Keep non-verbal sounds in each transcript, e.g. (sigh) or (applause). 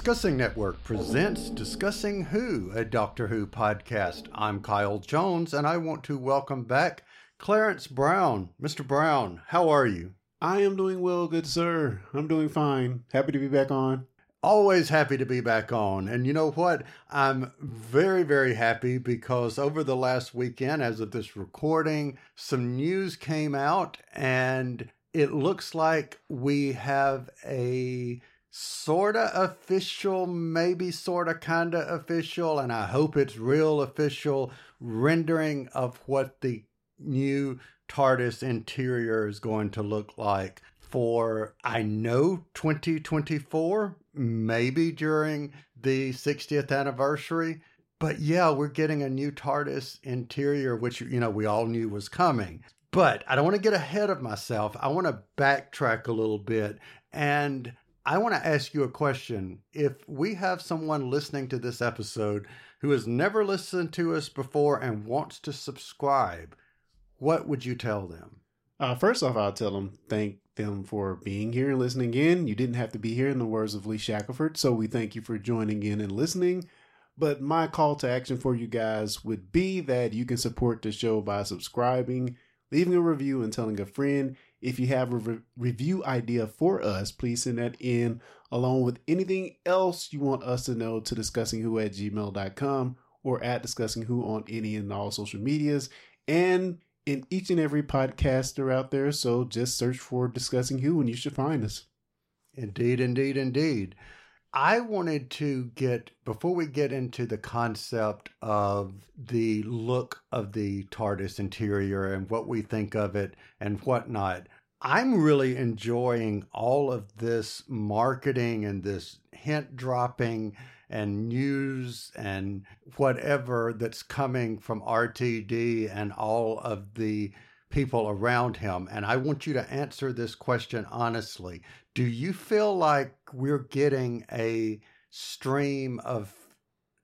Discussing Network presents Discussing Who, a Doctor Who podcast. I'm Kyle Jones, and I want to welcome back Clarence Brown. Mr. Brown, how are you? I am doing well, good sir. I'm doing fine. Happy to be back on. Always happy to be back on. And you know what? I'm very, very happy because over the last weekend, as of this recording, some news came out, and it looks like we have a sorta official, maybe sorta kinda official, and I hope it's real official rendering of what the new TARDIS interior is going to look like for I know 2024, maybe during the 60th anniversary. But yeah, we're getting a new TARDIS interior, which you know we all knew was coming. But I don't want to get ahead of myself. I want to backtrack a little bit and I want to ask you a question. If we have someone listening to this episode who has never listened to us before and wants to subscribe, what would you tell them? Uh, first off, I'll tell them thank them for being here and listening in. You didn't have to be here, in the words of Lee Shackelford. So we thank you for joining in and listening. But my call to action for you guys would be that you can support the show by subscribing, leaving a review, and telling a friend. If you have a re- review idea for us, please send that in along with anything else you want us to know to discussingwho at gmail.com or at discussingwho on any and all social medias and in each and every podcaster out there. So just search for Discussing Who and you should find us. Indeed, indeed, indeed. I wanted to get, before we get into the concept of the look of the TARDIS interior and what we think of it and whatnot, I'm really enjoying all of this marketing and this hint dropping and news and whatever that's coming from RTD and all of the people around him. And I want you to answer this question honestly. Do you feel like we're getting a stream of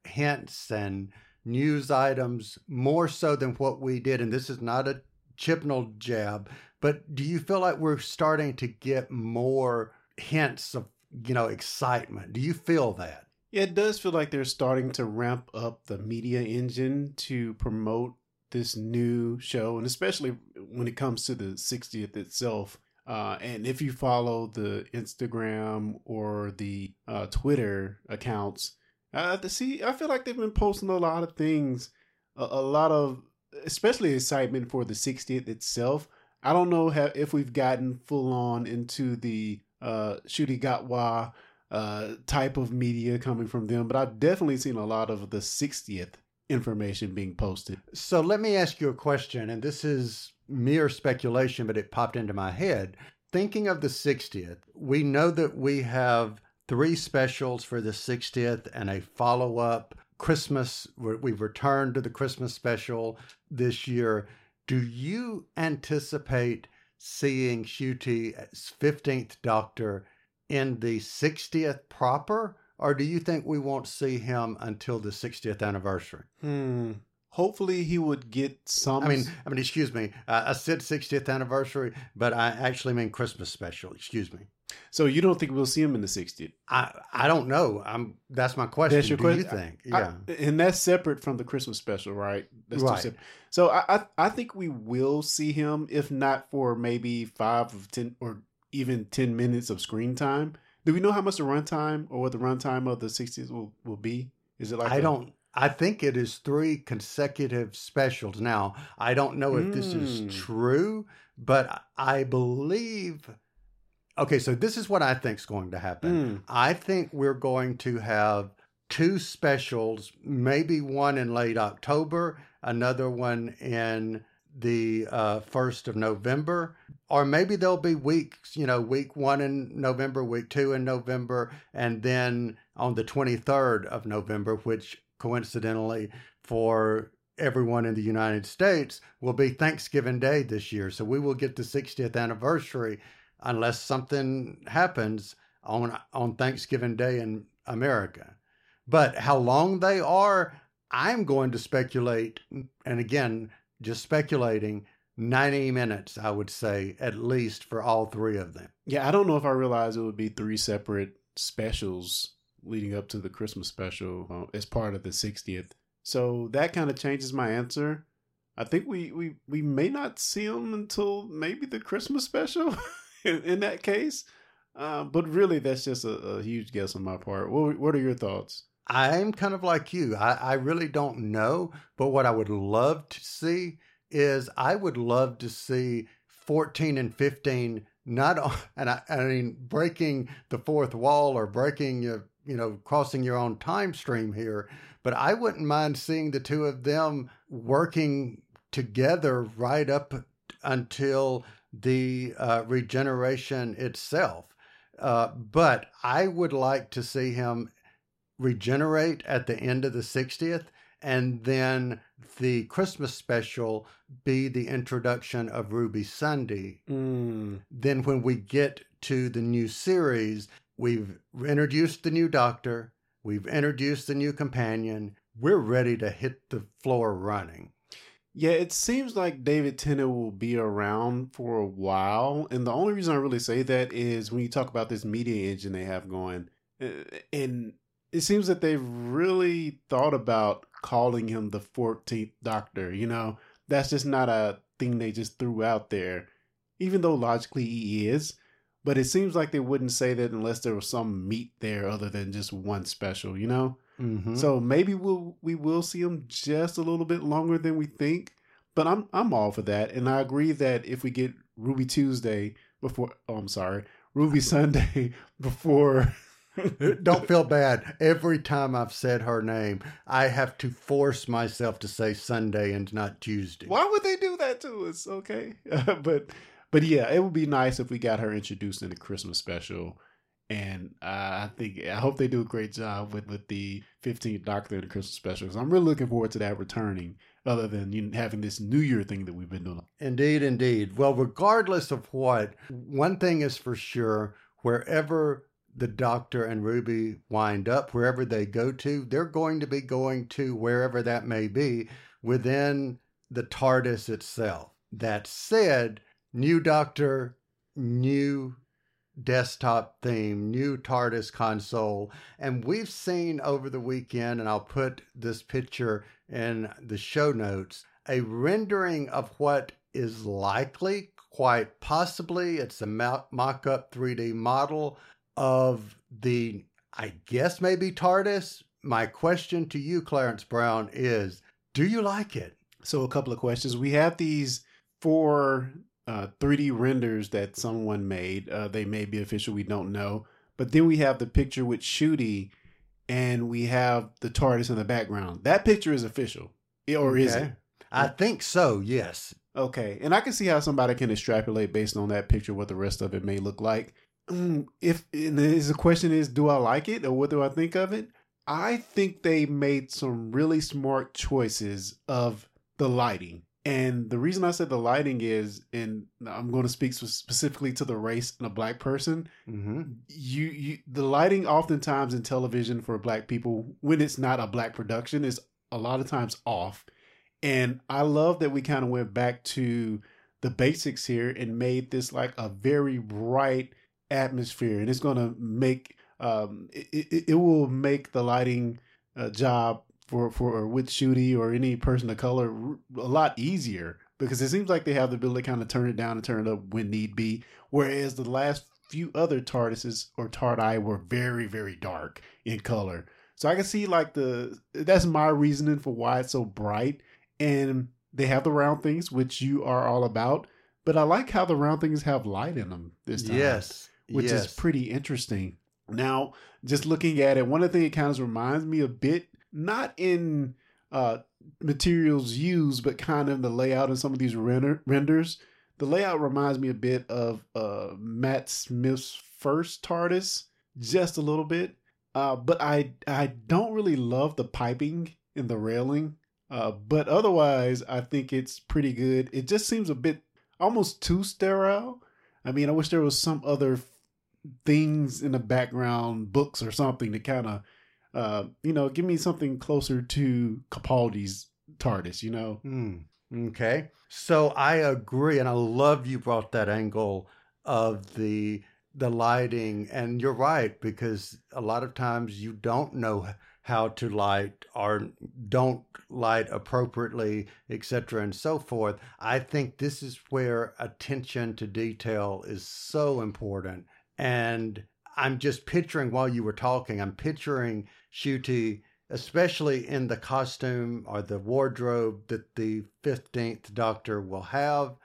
hints and news items more so than what we did? And this is not a Chibnall jab, but do you feel like we're starting to get more hints of, you know, excitement? Do you feel that? It does feel like they're starting to ramp up the media engine to promote this new show, and especially when it comes to the 60th itself. Uh, and if you follow the Instagram or the uh, Twitter accounts, uh, see, I feel like they've been posting a lot of things, a, a lot of, especially excitement for the 60th itself. I don't know how, if we've gotten full on into the uh, Ncuti Gatwa uh, type of media coming from them, but I've definitely seen a lot of the 60th information being posted. So let me ask you a question, and this is mere speculation, but it popped into my head. Thinking of the 60th, we know that we have three specials for the 60th and a follow up Christmas. We've returned to the Christmas special this year. Do you anticipate seeing Ncuti's 15th Doctor in the 60th proper? Or do you think we won't see him until the 60th anniversary? Hmm. Hopefully, he would get some. I mean, I mean, excuse me. Uh, I said 60th anniversary, but I actually mean Christmas special. Excuse me. So you don't think we'll see him in the 60th? I I don't know. I'm that's my question. That's your Do question? you think? I- Yeah. and that's separate from the Christmas special, right? That's Right. separate. So I, I I think we will see him, if not for maybe five of ten or even ten minutes of screen time. Do we know how much the runtime or what the runtime of the 60s will, will be? Is it like I a- don't. I think it is three consecutive specials. Now, I don't know if this is Mm. true, but I believe. Okay, so this is what I think is going to happen. Mm. I think we're going to have two specials, maybe one in late October, another one in the uh, 1st of November, or maybe there'll be weeks, you know, week one in November, week two in November, and then on the 23rd of November, which coincidentally for everyone in the United States will be Thanksgiving Day this year. So we will get the 60th anniversary unless something happens on on Thanksgiving Day in America. But how long they are, I'm going to speculate and again, just speculating 90 minutes, I would say, at least for all three of them. Yeah, I don't know if I realized it would be three separate specials leading up to the Christmas special uh, as part of the 60th. So that kind of changes my answer. I think we, we, we may not see them until maybe the Christmas special (laughs) in, in, that case. Uh, but really, that's just a, a, huge guess on my part. What, what are your thoughts? I'm kind of like you. I, I really don't know. But what I would love to see is I would love to see 14 and 15 not (laughs) and I, I mean breaking the fourth wall or breaking your you know crossing your own time stream here but I wouldn't mind seeing the two of them working together right up until the uh, regeneration itself. Uh, but I would like to see him regenerate at the end of the 60th and then the Christmas special be the introduction of Ruby Sunday. Mm. Then when we get to the new series, we've introduced the new doctor, We've introduced the new companion. We're ready to hit the floor running. Yeah, it seems like David Tennant will be around for a while. And the only reason I really say that is when you talk about this media engine they have going, uh, and it seems that they've really thought about calling him the 14th Doctor. You know, that's just not a thing they just threw out there, even though logically he is. But it seems like they wouldn't say that unless there was some meat there other than just one special, you know? Mm-hmm. So maybe we'll we will see him just a little bit longer than we think. But I'm I'm all for that. And I agree that if we get Ruby Tuesday before oh I'm sorry, Ruby (laughs) Sunday (laughs) before (laughs) Don't feel bad. Every time I've said her name, I have to force myself to say Sunday and not Tuesday. Why would they do that to us? Okay. (laughs) but but yeah, it would be nice if we got her introduced in the Christmas special. And uh, I think I hope they do a great job with, with the 15th Doctor in the Christmas special. Because I'm really looking forward to that returning, other than you having this New Year thing that we've been doing. Indeed, indeed. Well, regardless of what, one thing is for sure: wherever the Doctor and Ruby wind up, wherever they go to, they're going to be going to wherever that may be within the TARDIS itself. That said, new Doctor, new desktop theme, new TARDIS console. And we've seen over the weekend, and I'll put this picture in the show notes, a rendering of what is likely, quite possibly, it's a mock up 3D model of the, I guess, maybe TARDIS. My question to you, Clarence Brown, is do you like it? So, a couple of questions. We have these four uh, 3D renders that someone made. Uh, they may be official, we don't know. But then we have the picture with Ncuti, and we have the TARDIS in the background. That picture is official, or okay. is it? I think so. Yes. Okay, and I can see how somebody can extrapolate based on that picture what the rest of it may look like. If and the question is, do I like it or what do I think of it? I think they made some really smart choices of the lighting. And the reason I said the lighting is, and I'm going to speak specifically to the race and a black person. Mm-hmm. You, you, the lighting oftentimes in television for black people, when it's not a black production, is a lot of times off. And I love that we kind of went back to the basics here and made this like a very bright atmosphere, and it's going to make um, it, it, will make the lighting uh, job for for with Ncuti or any person of color a lot easier because it seems like they have the ability to kind of turn it down and turn it up when need be. Whereas the last few other TARDISes or TARDI were very very dark in color. So I can see like the that's my reasoning for why it's so bright and they have the round things which you are all about. But I like how the round things have light in them this time. Yes. Which yes. is pretty interesting. Now, just looking at it, one of the things it kind of reminds me a bit not in uh, materials used, but kind of the layout in some of these render- renders. The layout reminds me a bit of uh, Matt Smith's first TARDIS, just a little bit. Uh, but I I don't really love the piping in the railing. Uh, but otherwise, I think it's pretty good. It just seems a bit almost too sterile. I mean, I wish there was some other things in the background, books or something to kind of, uh, you know, give me something closer to Capaldi's TARDIS. You know. Mm, okay. So I agree, and I love you brought that angle of the the lighting, and you're right because a lot of times you don't know how to light or don't light appropriately, etc., and so forth. I think this is where attention to detail is so important. And I'm just picturing while you were talking, I'm picturing Ncuti, especially in the costume or the wardrobe that the 15th Doctor will have.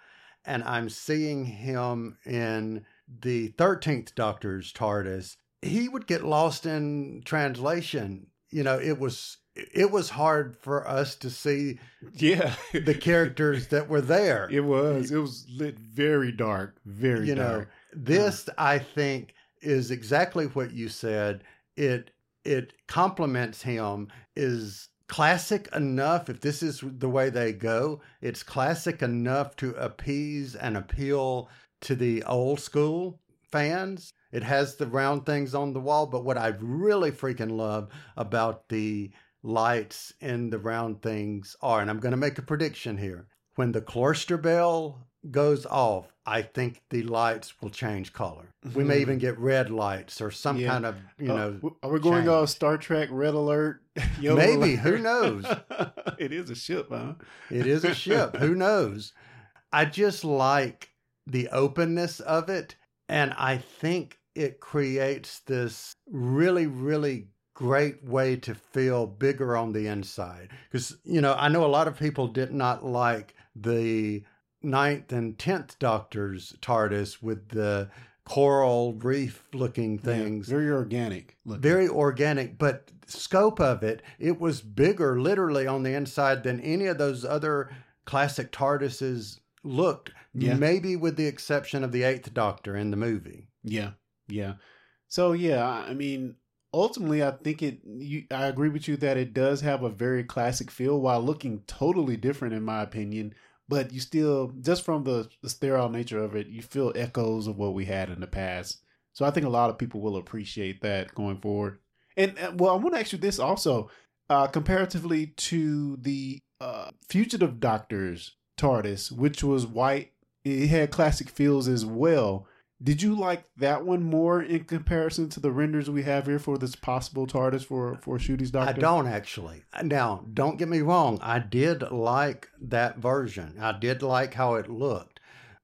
And I'm seeing him in the 13th Doctor's TARDIS. He would get lost in translation you know, it was it was hard for us to see yeah the characters that were there. (laughs) It was. It was lit very dark, very you dark. know, this uh, I think is exactly what you said. It it complements him is classic enough if this is the way they go, it's classic enough to appease and appeal to the old school fans it has the round things on the wall, but what I really freaking love about the lights in the round things are, and I'm going to make a prediction here. When the cloister bell goes off, I think the lights will change color. Mm-hmm. We may mm-hmm. even get red lights or some yeah. kind of, you uh, know. Are we going on Star Trek Red Alert? (laughs) Maybe. Who knows? (laughs) it is a ship, huh? it is a ship. Who (laughs) knows? I just like the openness of it. And I think it creates this really, really great way to feel bigger on the inside. Because, you know, I know a lot of people did not like the ninth and tenth Doctor's TARDIS with the coral reef looking things. Yeah, very organic. Looking. Very organic, but scope of it, it was bigger literally on the inside than any of those other classic TARDISes looked. Yeah. Maybe with the exception of the eighth Doctor in the movie. Yeah. Yeah. So yeah, I mean, ultimately, I think it. You, I agree with you that it does have a very classic feel while looking totally different, in my opinion. But you still, just from the, the sterile nature of it, you feel echoes of what we had in the past. So I think a lot of people will appreciate that going forward. And uh, well, I want to ask you this also, uh, comparatively to the uh, Fugitive Doctor's TARDIS, which was white, it had classic feels as well. Did you like that one more in comparison to the renders we have here for this possible TARDIS for for Ncuti's Doctor? I don't actually. Now, don't get me wrong. I did like that version. I did like how it looked,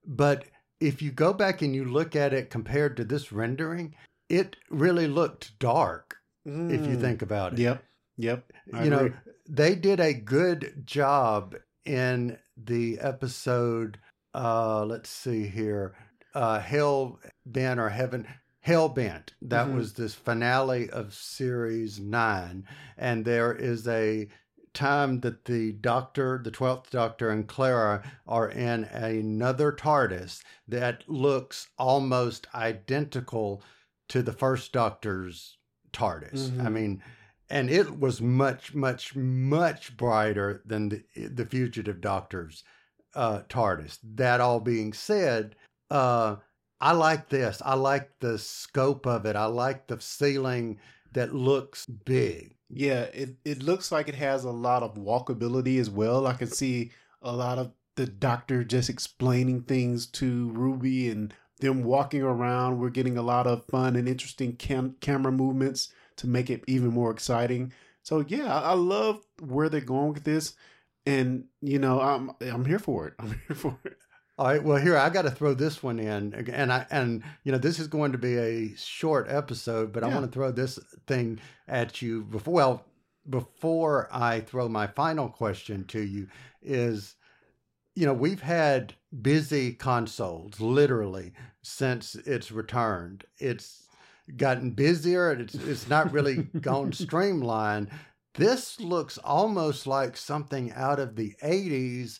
but if you go back and you look at it compared to this rendering, it really looked dark. Mm. If you mm. think about it. Yep. Yep. I you agree. know, they did a good job in the episode. Uh, let's see here uh, Hell Bent or Heaven Hell Bent. That mm-hmm. was this finale of series nine, and there is a time that the Doctor, the twelfth Doctor, and Clara are in another TARDIS that looks almost identical to the first Doctor's TARDIS. Mm-hmm. I mean, and it was much, much, much brighter than the, the fugitive Doctor's uh, TARDIS. That all being said, uh, I like this. I like the scope of it. I like the ceiling that looks big. Yeah, it, it looks like it has a lot of walkability as well. I can see a lot of the doctor just explaining things to Ruby and them walking around. We're getting a lot of fun and interesting cam- camera movements to make it even more exciting. So yeah, I, I love where they're going with this, and you know, I'm I'm here for it. (laughs) I'm here for it. All right. Well, here I got to throw this one in, and I and you know this is going to be a short episode, but yeah. I want to throw this thing at you before. Well, before I throw my final question to you, is you know we've had busy consoles literally since it's returned. It's gotten busier. It's it's not really gone (laughs) streamlined. This looks almost like something out of the '80s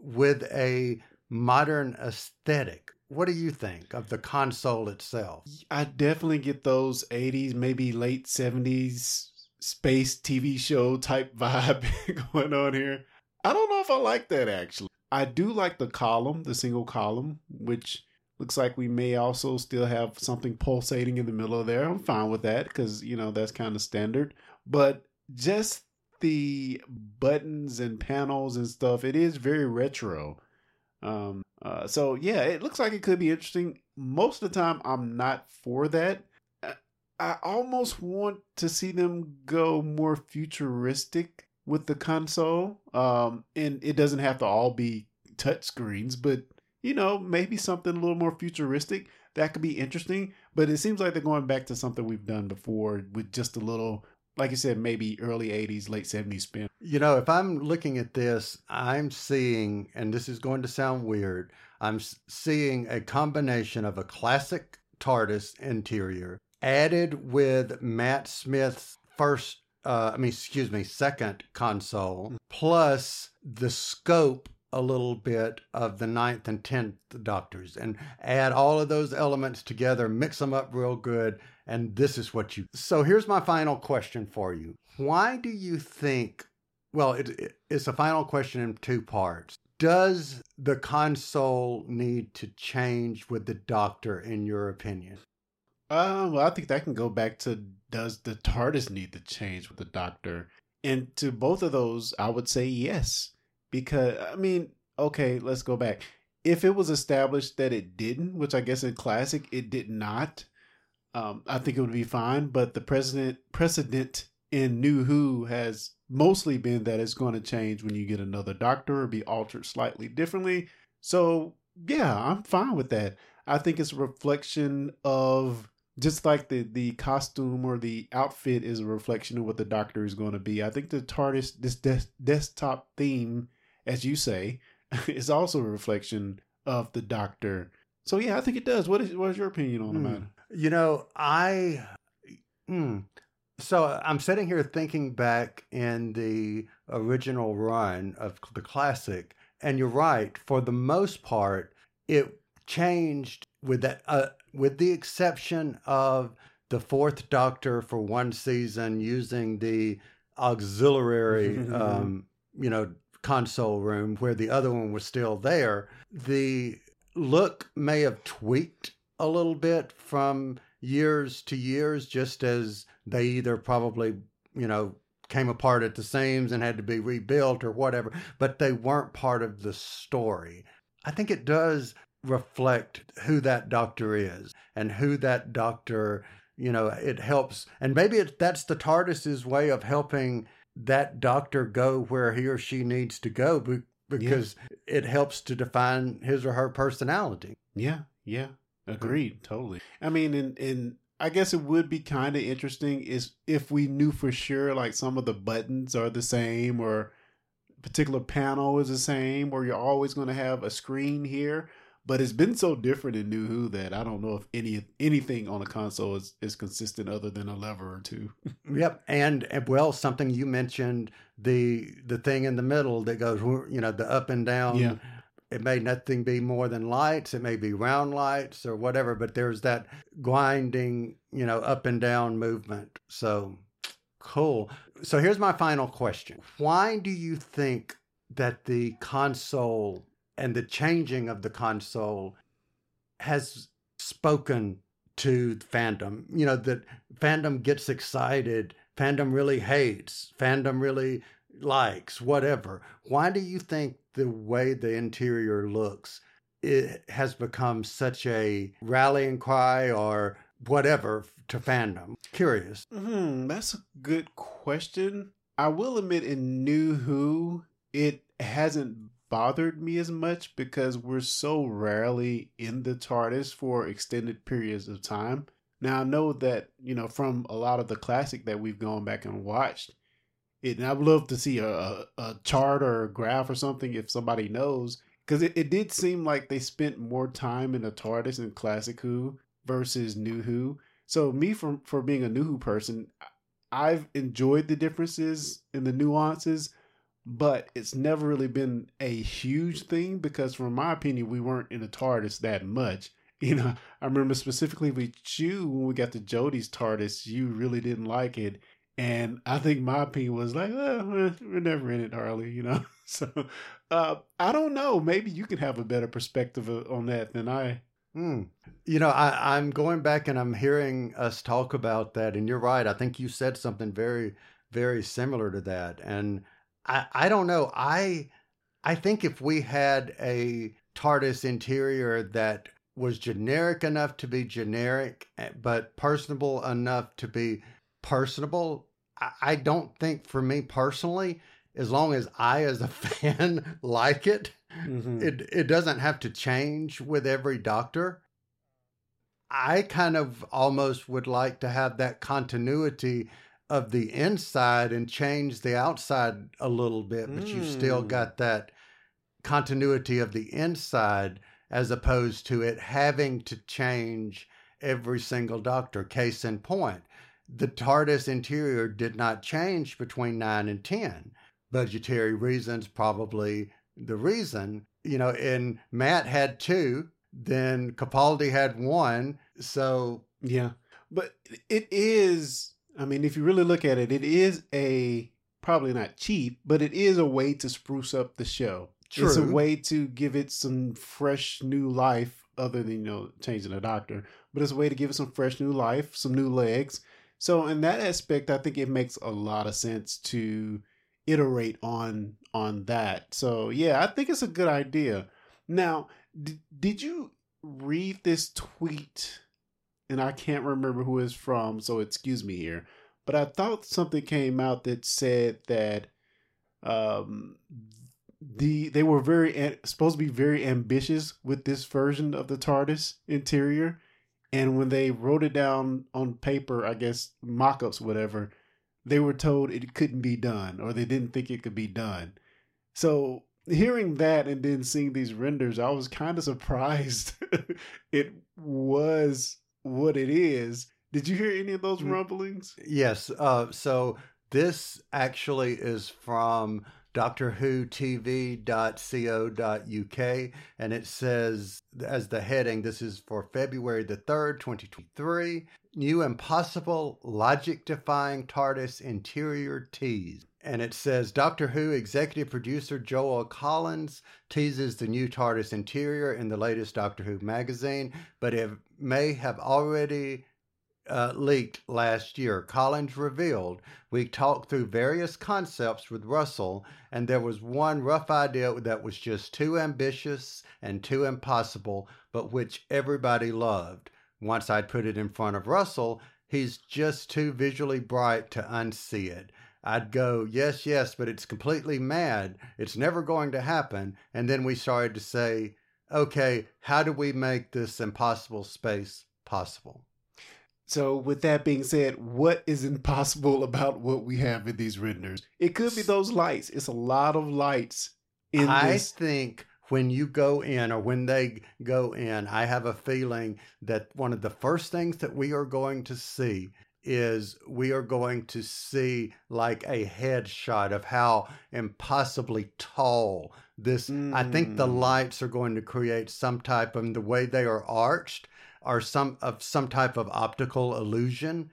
with a modern aesthetic. What do you think of the console itself? I definitely get those 80s, maybe late 70s space TV show type (laughs) vibe (laughs) going on here. I don't know if I like that actually. I do like the column, the single column, which looks like we may also still have something pulsating in the middle of there. I'm fine with that because, you know, that's kind of standard. But just the buttons and panels and stuff, it is very retro. Um, uh, so yeah, it looks like it could be interesting. Most of the time, I'm not for that. I almost want to see them go more futuristic with the console. Um, and it doesn't have to all be touch screens, but you know, maybe something a little more futuristic that could be interesting. But it seems like they're going back to something we've done before with just a little like you said, maybe early 80s, late 70s spin. You know, if I'm looking at this, I'm seeing, and this is going to sound weird, I'm seeing a combination of a classic TARDIS interior added with Matt Smith's first, uh, I mean, excuse me, second console, plus the scope a little bit of the ninth and tenth doctors and add all of those elements together, mix them up real good, and this is what you. So here's my final question for you. Why do you think? Well, it, it, it's a final question in two parts. Does the console need to change with the doctor, in your opinion? Uh, well, I think that can go back to does the TARDIS need to change with the doctor? And to both of those, I would say yes because I mean, okay, let's go back. If it was established that it didn't, which I guess in classic it did not, um, I think it would be fine. But the president precedent in New Who has mostly been that it's going to change when you get another Doctor or be altered slightly differently. So yeah, I'm fine with that. I think it's a reflection of just like the the costume or the outfit is a reflection of what the Doctor is going to be. I think the TARDIS this des- desktop theme as you say, (laughs) is also a reflection of the doctor. So yeah, I think it does. What is what is your opinion on the mm. matter? You know, I mm, so I'm sitting here thinking back in the original run of the classic, and you're right. For the most part, it changed with that, uh, with the exception of the Fourth Doctor for one season using the auxiliary, (laughs) um, you know, console room where the other one was still there. The look may have tweaked a little bit from years to years, just as they either probably, you know, came apart at the seams and had to be rebuilt or whatever, but they weren't part of the story. I think it does reflect who that doctor is and who that doctor, you know, it helps. And maybe it, that's the TARDIS's way of helping that doctor go where he or she needs to go because yeah. it helps to define his or her personality. Yeah, yeah. Mm-hmm. Agreed, totally. I mean, and and I guess it would be kind of interesting is if we knew for sure like some of the buttons are the same or particular panel is the same or you're always going to have a screen here but it's been so different in New Who that I don't know if any anything on a console is, is consistent other than a lever or two. (laughs) yep, and well, something you mentioned the the thing in the middle that goes, you know, the up and down. Yeah. It may nothing be more than lights. It may be round lights or whatever, but there's that grinding, you know, up and down movement. So cool. So here's my final question: Why do you think that the console and the changing of the console has spoken to fandom. You know, that fandom gets excited, fandom really hates, fandom really likes, whatever. Why do you think the way the interior looks it has become such a rallying cry or whatever to fandom? Curious. Hmm, that's a good question. I will admit in New Who, it hasn't bothered me as much because we're so rarely in the TARDIS for extended periods of time. Now I know that, you know, from a lot of the classic that we've gone back and watched, and I'd love to see a, a, chart or a graph or something if somebody knows. Because it, it did seem like they spent more time in the TARDIS in Classic Who versus New Who. So me for for being a New Who person, I've enjoyed the differences and the nuances but it's never really been a huge thing because, from my opinion, we weren't in the TARDIS that much. (laughs) You know, I remember specifically with you when we got to Jodie's TARDIS, you really didn't like it, And I think my opinion was like, oh, we're never in it, Harley, you know? (laughs) So uh, I don't know. Maybe you can have a better perspective on that than I. Hmm. You know, I, I'm going back and I'm hearing us talk about that. And you're right. I think you said something very, very similar to that. And I, I don't know. I, I think if we had a TARDIS interior that was generic enough to be generic, eh, but personable enough to be personable, I, I don't think for me personally, as long as I, as a (laughs) fan, like it, mm-hmm. it it doesn't have to change with every doctor. I kind of almost would like to have that continuity of the inside and change the outside a little bit, but mm. you've still mm. got that continuity of the inside as opposed to it having to change every single doctor. Case in point, the TARDIS interior did not change between 9 and 10 budgetary reasons, probably the reason. You know, and Matt had two, then Capaldi had one. So yeah, but it is. I mean, if you really look at it, it is a probably not cheap, but it is a way to spruce up the show. True. It's a way to give it some fresh new life, other than you know changing the doctor. But it's a way to give it some fresh new life, some new legs. So in that aspect, I think it makes a lot of sense to iterate on on that. So yeah, I think it's a good idea. Now, d- did you read this tweet? And I can't remember who it's from, so excuse me here. But I thought something came out that said that um, the they were very supposed to be very ambitious with this version of the TARDIS interior, and when they wrote it down on paper, I guess mock-ups, whatever, they were told it couldn't be done or they didn't think it could be done. So hearing that and then seeing these renders, I was kind of (laughs) surprised it was what it is. Did you hear any of those mm. rumblings? Yes. Uh, so this actually is from Doctor Who TV.co.uk, and it says as the heading, this is for February the 3rd, 2023. New Impossible Logic Defying TARDIS Interior Tease. And it says Doctor Who executive producer Joel Collins teases the new TARDIS interior in the latest Doctor Who magazine, but it may have already uh, leaked last year. Collins revealed we talked through various concepts with Russell, and there was one rough idea that was just too ambitious and too impossible, but which everybody loved. Once I'd put it in front of Russell, he's just too visually bright to unsee it. I'd go, yes, yes, but it's completely mad. It's never going to happen. And then we started to say, okay, how do we make this impossible space possible? So, with that being said, what is impossible about what we have in these renders? It could be those lights. It's a lot of lights in I this. think when you go in or when they go in, I have a feeling that one of the first things that we are going to see is we are going to see like a headshot of how impossibly tall this mm. I think the mm. lights are going to create some type of the way they are arched are some of some type of optical illusion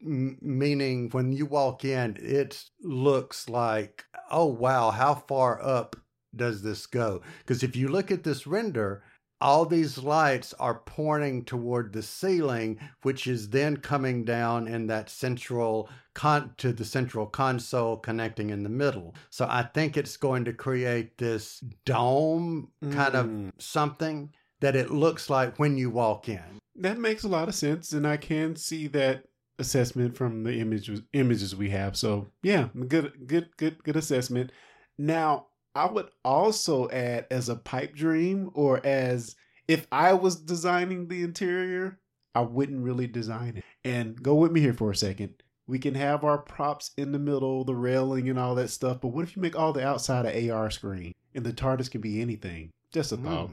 M- meaning when you walk in it looks like oh wow how far up does this go? Because if you look at this render, all these lights are pointing toward the ceiling, which is then coming down in that central con to the central console connecting in the middle. So I think it's going to create this dome kind mm. of something that it looks like when you walk in. That makes a lot of sense, and I can see that assessment from the images images we have. So yeah, good good good good assessment. Now I would also add as a pipe dream or as if I was designing the interior, I wouldn't really design it. And go with me here for a second. We can have our props in the middle, the railing and all that stuff, but what if you make all the outside a AR screen and the TARDIS can be anything? Just a mm.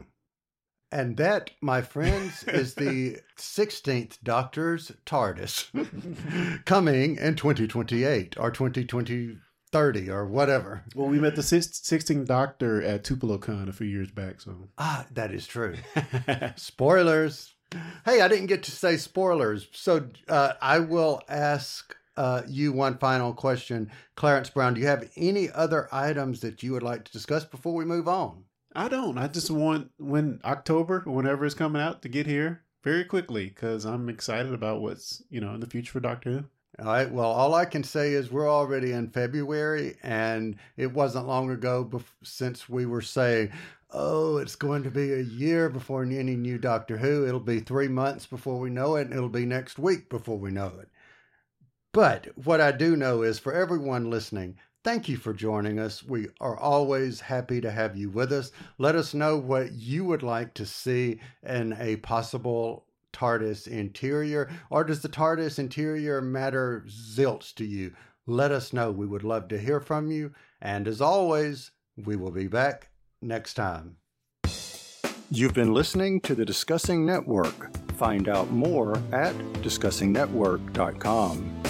And that, my friends, is the (laughs) 16th Doctor's TARDIS coming in 2028 or 2020 30 or whatever. Well, we met the 16th Doctor at TupeloCon a few years back, so. Ah, that is true. (laughs) spoilers. Hey, I didn't get to say spoilers. So uh, I will ask uh, you one final question. Clarence Brown, do you have any other items that you would like to discuss before we move on? I don't. I just want when October, whenever it's coming out, to get here very quickly because I'm excited about what's you know in the future for Doctor Who. All right. Well, all I can say is we're already in February, and it wasn't long ago bef- since we were saying, oh, it's going to be a year before any new Doctor Who. It'll be three months before we know it, and it'll be next week before we know it. But what I do know is for everyone listening, thank you for joining us. We are always happy to have you with us. Let us know what you would like to see in a possible TARDIS interior, or does the TARDIS interior matter zilch to you? Let us know. We would love to hear from you. And as always, we will be back next time. You've been listening to the Discussing Network. Find out more at discussingnetwork.com.